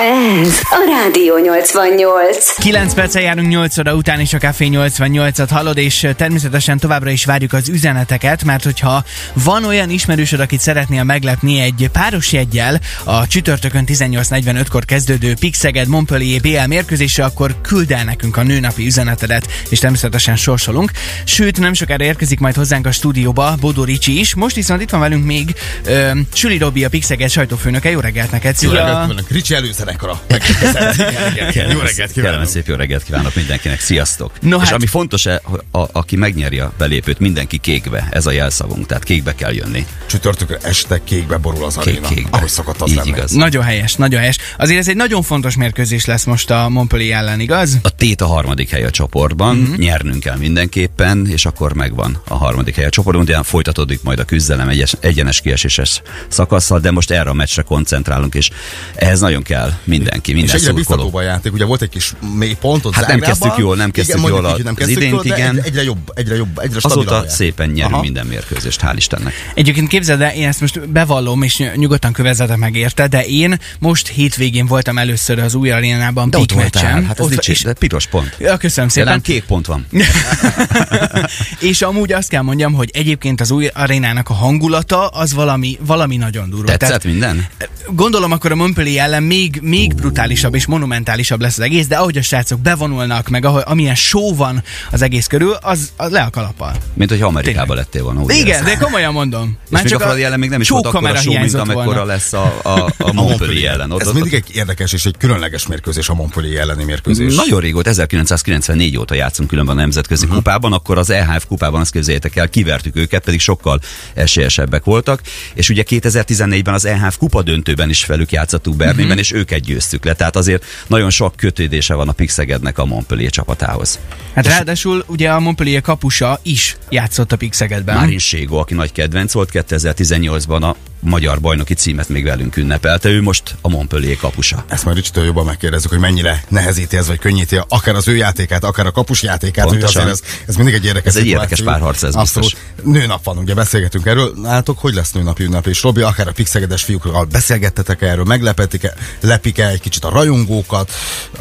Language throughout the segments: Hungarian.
Ez a Rádió 88. 9 perccel járunk 8 óra után is a Café 88-at hallod, és természetesen továbbra is várjuk az üzeneteket, mert hogyha van olyan ismerősöd, akit szeretnél meglepni egy páros jegyel a csütörtökön 18.45-kor kezdődő Pixeged Montpellier BL mérkőzésre, akkor küld el nekünk a nőnapi üzenetedet, és természetesen sorsolunk. Sőt, nem sokára érkezik majd hozzánk a stúdióba Bodó Ricsi is. Most viszont itt van velünk még ö, Süli Robi, a Pixeged sajtófőnöke. Jó reggelt neked! Jó Szia! Ricsi előzenekara. Jó reggelt Kellemes kívánok. szép jó reggelt kívánok mindenkinek, sziasztok! No és hát- ami fontos, e, hogy a, aki megnyeri a belépőt, mindenki kékbe, ez a jelszavunk, tehát kékbe kell jönni. Csütörtökön este kékbe borul az Kék, aréna. kékbe. Ahogy szokott az Így lenni. igaz. Nagyon helyes, nagyon helyes. Azért ez egy nagyon fontos mérkőzés lesz most a Montpellier ellen, igaz? A tét a harmadik hely a csoportban, Mhm. uh-huh. nyernünk kell mindenképpen, és akkor megvan a harmadik hely a csoportban, utána folytatódik majd a küzdelem egyes, egyenes kieséses szakasszal, de most erre a meccsre koncentrálunk, és ehhez nagyon kell mindenki, És minden egyre szurkoló. biztatóbb a játék. Ugye volt egy kis mély pontot Hát nem kezdtük jól, nem kezdtük igen, jól a- nem az kezdtük idényt, jól, igen. Egyre, egyre jobb, egyre jobb, egyre Azóta játék. szépen nyerünk Aha. minden mérkőzést, hál' Istennek. Egyébként képzeld el, én ezt most bevallom, és ny- nyugodtan kövezzetek meg érte, de én most hétvégén voltam először az új arénában De ott Peak meccsen. hát ez Ott- dicsér, és, de piros pont. ja, köszönöm szépen. kék pont van. és amúgy azt kell mondjam, hogy egyébként az új arénának a hangulata az valami, valami nagyon durva. Tetszett minden? Gondolom akkor a Montpellier ellen még, még brutálisabb és monumentálisabb lesz az egész, de ahogy a srácok bevonulnak, meg ahogy, amilyen show van az egész körül, az, az le a kalappal. Mint hogyha Amerikába lettél volna. úgy Igen, de komolyan mondom. És még a Fradi ellen még nem is volt akkora show, mint amekkora lesz a, a, a Montpellier ellen. Ott, Ez ott, mindig egy érdekes és egy különleges mérkőzés a Montpellier elleni mérkőzés. nagyon régóta, 1994 óta játszunk különben a nemzetközi uh-huh. kupában, akkor az EHF kupában azt képzeljétek el, kivertük őket, pedig sokkal esélyesebbek voltak, és ugye 2014-ben az EHF kupa döntőben is velük játszottuk Berlinben, uh-huh. és őket győztük le, tehát azért nagyon sok kötődése van a Pixegednek a Montpellier csapatához. Hát ráadásul ugye a Montpellier kapusa is játszott a Pixegedben. Márin Ségó, aki nagy kedvenc volt, 2018-ban a magyar bajnoki címet még velünk ünnepelte, ő most a Montpellier kapusa. Ezt majd Ricsitől jobban megkérdezzük, hogy mennyire nehezíti ez, vagy könnyíti akár az ő játékát, akár a kapus játékát. Pontosan. ez, ez mindig egy érdekes Ez egy szituáció. érdekes párharc, ez Abszolút. Nőnap van, ugye beszélgetünk erről. Látok, hogy lesz nőnapi ünnep, és Robi, akár a pixegedes fiúkkal beszélgettetek erről, meglepetik -e, lepik -e egy kicsit a rajongókat,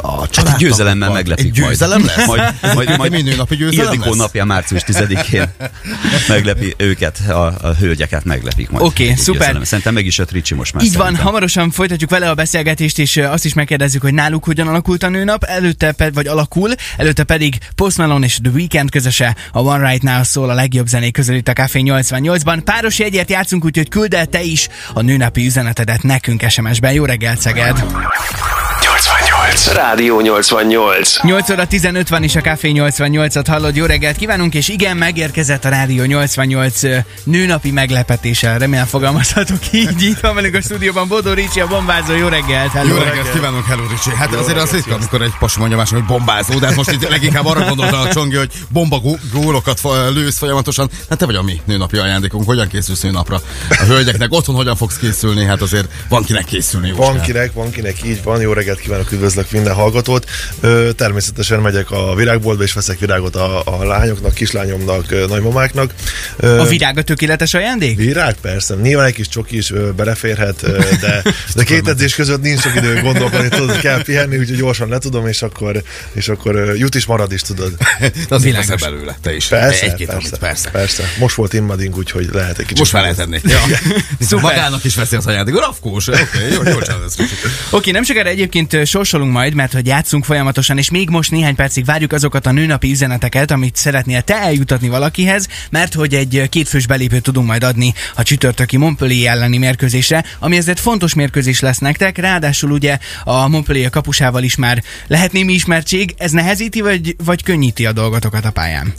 a Hát győzelemmel meglepik Egy győzelem majd. lesz? Majd, majd, majd Mi nőnapi győzelem Ildikó lesz? napja március 10-én meglepi őket, a, a hölgyeket meglepik majd. Oké, Egy szuper. Győzelem. Szerintem meg is jött Ricsi most már Így van, szerintem. hamarosan folytatjuk vele a beszélgetést, és azt is megkérdezzük, hogy náluk hogyan alakult a nőnap, előtte pedig, vagy alakul, előtte pedig Post Malone és The Weeknd közöse, a One Right Now szól a legjobb zenék közül itt a Café 88-ban. Páros jegyért játszunk, úgyhogy küld el te is a nőnapi üzenetedet nekünk SMS-ben. Jó reggelt, Szeged! 88. Rádió 88. 8 óra 15 van is a Café 88-at hallod. Jó reggelt kívánunk, és igen, megérkezett a Rádió 88 ö, nőnapi meglepetéssel. Remélem fogalmazhatok így. Itt van velünk a stúdióban Bodó Ricsi, a bombázó. Jó reggelt! Hello. Jó reggelt kívánok, hello Ricsi. Hát azért az ritka, amikor egy pasi mondja hogy bombázó, de hát most itt leginkább arra gondoltam a Csongi, hogy bomba gó- gólokat lősz folyamatosan. Hát te vagy a mi nőnapi ajándékunk, hogyan készülsz nőnapra? A hölgyeknek otthon hogyan fogsz készülni? Hát azért van kinek készülni. Van kinek, van kinek, így van. Jó reggelt kívánok, üdvözlök minden hallgatót. Ö, természetesen megyek a virágboltba, és veszek virágot a, a lányoknak, kislányomnak, nagymamáknak. Ö, A virág a tökéletes ajándék? Virág, persze. Nyilván egy kis csoki is beleférhet, de, de két edzés között nincs sok idő gondolkodni, tudod, kell pihenni, úgyhogy gyorsan letudom, és akkor, és akkor jut is marad is, tudod. De azért Világos. belőle, te is. Persze, Egy-két persze, amit, persze. persze. Most volt immading, úgyhogy lehet egy kicsit. Most fel lehet enni. Ja. Magának is veszi az ajándékot. Rafkós. Oké, okay, jó, jó. Oké, nem sokára egyébként ö, sorsolunk majd, mert hogy játszunk folyamatosan, és még most néhány percig várjuk azokat a nőnapi üzeneteket, amit szeretnél te eljutatni valakihez, mert hogy egy kétfős belépőt tudunk majd adni a csütörtöki Montpellier elleni mérkőzésre, ami ezért fontos mérkőzés lesz nektek, ráadásul ugye a Montpellier kapusával is már lehet némi ismertség, ez nehezíti vagy, vagy könnyíti a dolgotokat a pályán?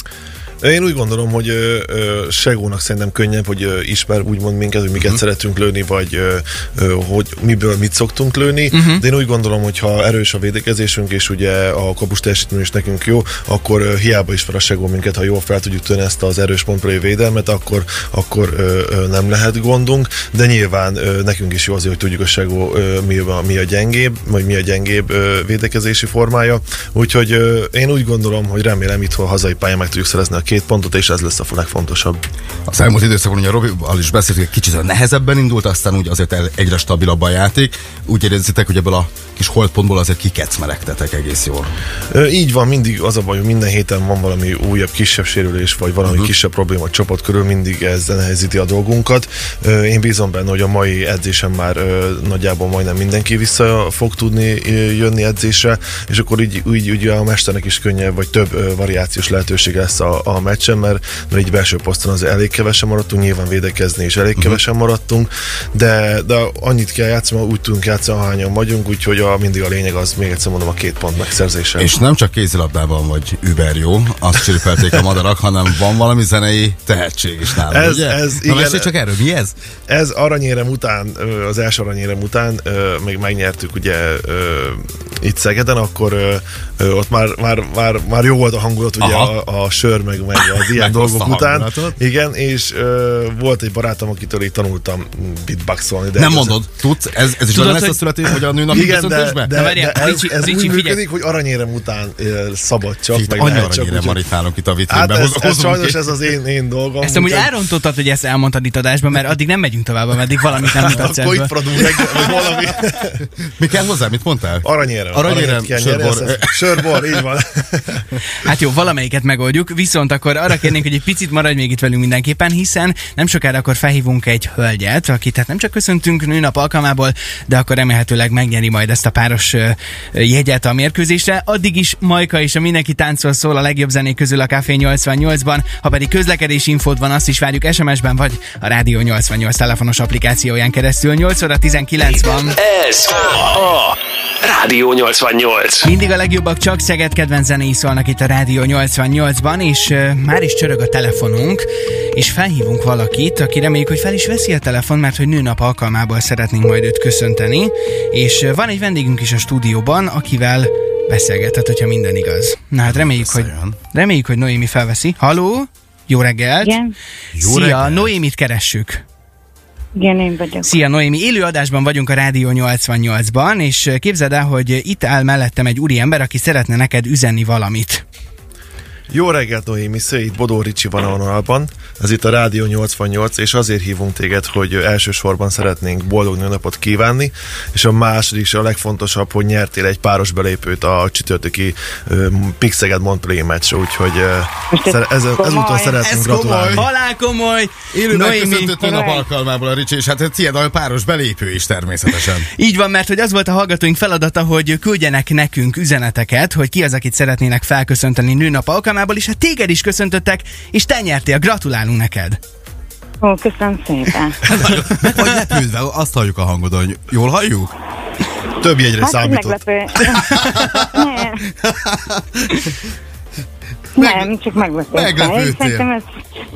Én úgy gondolom, hogy ö, ö, Segónak szerintem könnyebb, hogy ö, ismer úgymond minket, hogy miket uh-huh. szeretünk lőni, vagy ö, ö, hogy miből mit szoktunk lőni. Uh-huh. De én úgy gondolom, hogy ha erős a védekezésünk, és ugye a kapus teljesítmény is nekünk jó, akkor ö, hiába ismer a Segó minket, ha jól fel tudjuk tenni ezt az erős pontplay védelmet, akkor, akkor ö, ö, nem lehet gondunk. De nyilván ö, nekünk is jó azért, hogy tudjuk a Segó ö, mi, a, mi a gyengébb, vagy mi a gyengébb ö, védekezési formája. Úgyhogy ö, én úgy gondolom, hogy remélem itthon hazai pályán meg tudjuk szerezni a két pontot, és ez lesz a legfontosabb. Az elmúlt időszakban ugye Robival is beszéltük, egy kicsit nehezebben indult, aztán úgy azért egyre stabilabb a játék. Úgy érzitek, hogy ebből a kis holdpontból azért kikecmeregtetek egész jól. Ö, Így van, mindig az a baj, hogy minden héten van valami újabb kisebb sérülés, vagy valami uh-huh. kisebb probléma a csapat körül, mindig ez nehezíti a dolgunkat. Ö, Én bízom benne, hogy a mai edzésen már ö, nagyjából majdnem mindenki vissza fog tudni jönni edzésre, és akkor így, úgy, ugye a mesternek is könnyebb, vagy több ö, variációs lehetőség lesz a, a meccsen, mert, mert így belső poszton az elég kevesen maradtunk, nyilván védekezni is elég uh-huh. kevesen maradtunk, de, de annyit kell játszani, úgy tudunk játszani, ahányan vagyunk, úgyhogy a, mindig a lényeg az, még egyszer mondom, a két pont megszerzése. És nem csak kézilabdában vagy über jó, azt csiripelték a madarak, hanem van valami zenei tehetség is nálad, Ez- ugye? ez, Na, igen. csak erről, mi ez? Ez aranyérem után, az első aranyérem után, még megnyertük ugye itt Szegeden, akkor ott már, már, már, már jó volt a hangulat, ugye Aha. a, a sör, meg, meg az ilyen dolgok a után. Igen, és ö, volt egy barátom, akitől így tanultam beatboxolni. De Nem ez- mondod, tudsz, ez, ez is Tudod, olyan lesz a hogy- születés, hogy a nőnapi Igen, de, de, de várjál, ez, Ricsi, ez Ricsi, úgy működik, hogy aranyérem után szabad csak, Itt meg annyi lehet csak. aranyére úgyhogy- van itt a vitrínben. Hát ez, ez sajnos ez az én, én dolgom. Ezt amúgy elrontottad, hogy ezt elmondtad itt adásban, mert addig nem megyünk tovább, ameddig valamit nem mutatsz Akkor itt vagy valami. Mi kell hozzá, mit mondtál? Aranyérem. Aranyérem, sörbor. ez- ez- Sörbor, így van. Hát jó, valamelyiket megoldjuk, viszont akkor arra kérnénk, hogy egy picit maradj még itt velünk mindenképpen, hiszen nem sokára akkor felhívunk egy hölgyet, akit hát nem csak köszöntünk nőnap alkalmából, de akkor remélhetőleg megnyeri majd ezt a páros jegyet a mérkőzésre. Addig is Majka és a Mindenki táncol szól a legjobb zenék közül a Café 88-ban, ha pedig közlekedési infód van, azt is várjuk SMS-ben, vagy a Rádió 88 telefonos applikációján keresztül. 8 óra 19 van. Ez a Rádió 88. Mindig a legjobbak csak Szeged kedvenc zenéi szólnak itt a Rádió 88-ban, és már is csörög a telefonunk, és felhívunk valakit, aki reméljük, hogy fel is veszi a telefon, mert hogy nőnap alkalmából szeretnénk majd őt köszönteni, és van egy vendégünk is a stúdióban, akivel beszélgethet, hogyha minden igaz. Na hát reméljük, hogy, reméljük, hogy Noémi felveszi. Haló? Jó reggelt! Igen, Jó Szia, reggelt. Noémit keressük. igen, én vagyok. Szia Noémi, élő adásban vagyunk a Rádió 88-ban, és képzeld el, hogy itt áll mellettem egy úriember, aki szeretne neked üzenni valamit. Jó reggelt, Noémi, itt Bodó Ricsi van a vonalban. Ez itt a Rádió 88, és azért hívunk téged, hogy elsősorban szeretnénk boldog nőnapot kívánni, és a második és a legfontosabb, hogy nyertél egy páros belépőt a csütörtöki uh, Pixeged Montpellier meccsre, úgyhogy uh, ez ez, komoly. ezúton szeretnénk Ez gratulálni. komoly. Halál komoly! Élő nőnap Komoly. alkalmából a Ricsi, és hát tiéd a páros belépő is természetesen. így van, mert hogy az volt a hallgatóink feladata, hogy küldjenek nekünk üzeneteket, hogy ki az, akit szeretnének felköszönteni nőnap alkalmából, és hát téged is köszöntöttek, és te nyertél, gratulálunk neked! Ó, köszönöm szépen. Vagy lepődve, azt halljuk a hangodon, hogy jól halljuk? Több jegyre Hát számított. meglepő. nem. Nem, csak meglepődtem. meglepődtél. Én Szerintem ez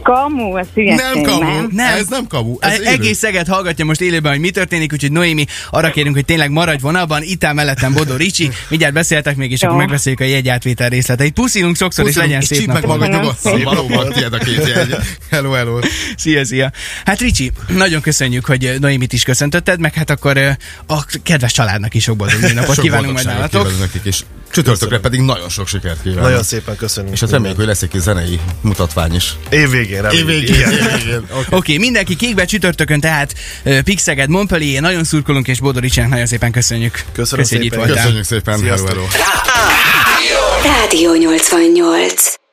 kamu, ez hülyeség, Nem kamu, nem? Ez nem kamu, ez élő. Egész Szeged hallgatja most élőben, hogy mi történik, úgyhogy Noémi, arra kérünk, hogy tényleg maradj vonalban, itt áll mellettem Bodó Ricsi, mindjárt beszéltek még, és Jó. akkor megbeszéljük a jegyátvétel részleteit. Puszilunk sokszor, és Puszilunk, legyen és szép csíp meg magad Köszönöm nyugodtan, valóban tiéd a két jegy. Hello, hello. Szia, szia. Hát Ricsi, nagyon köszönjük, hogy Noémit is köszöntötted, meg hát akkor ö, a kedves családnak is sok boldog napot kívánunk majd nálatok. kívánunk nekik, és csütörtökre pedig nagyon sok sikert kívánunk. Nagyon szépen köszönjük. És hát reméljük, hogy lesz egy zenei mutatvány is. Év reméljük. Évvégén, Igen. évvégén. Oké, okay, mindenki kékbe csütörtökön, tehát uh, Pixeged, Montpellier, nagyon szurkolunk, és Bodor Ricsinek nagyon szépen köszönjük. Köszönöm itt szépen. Köszönjük szépen, hello, hello. Rádió 88.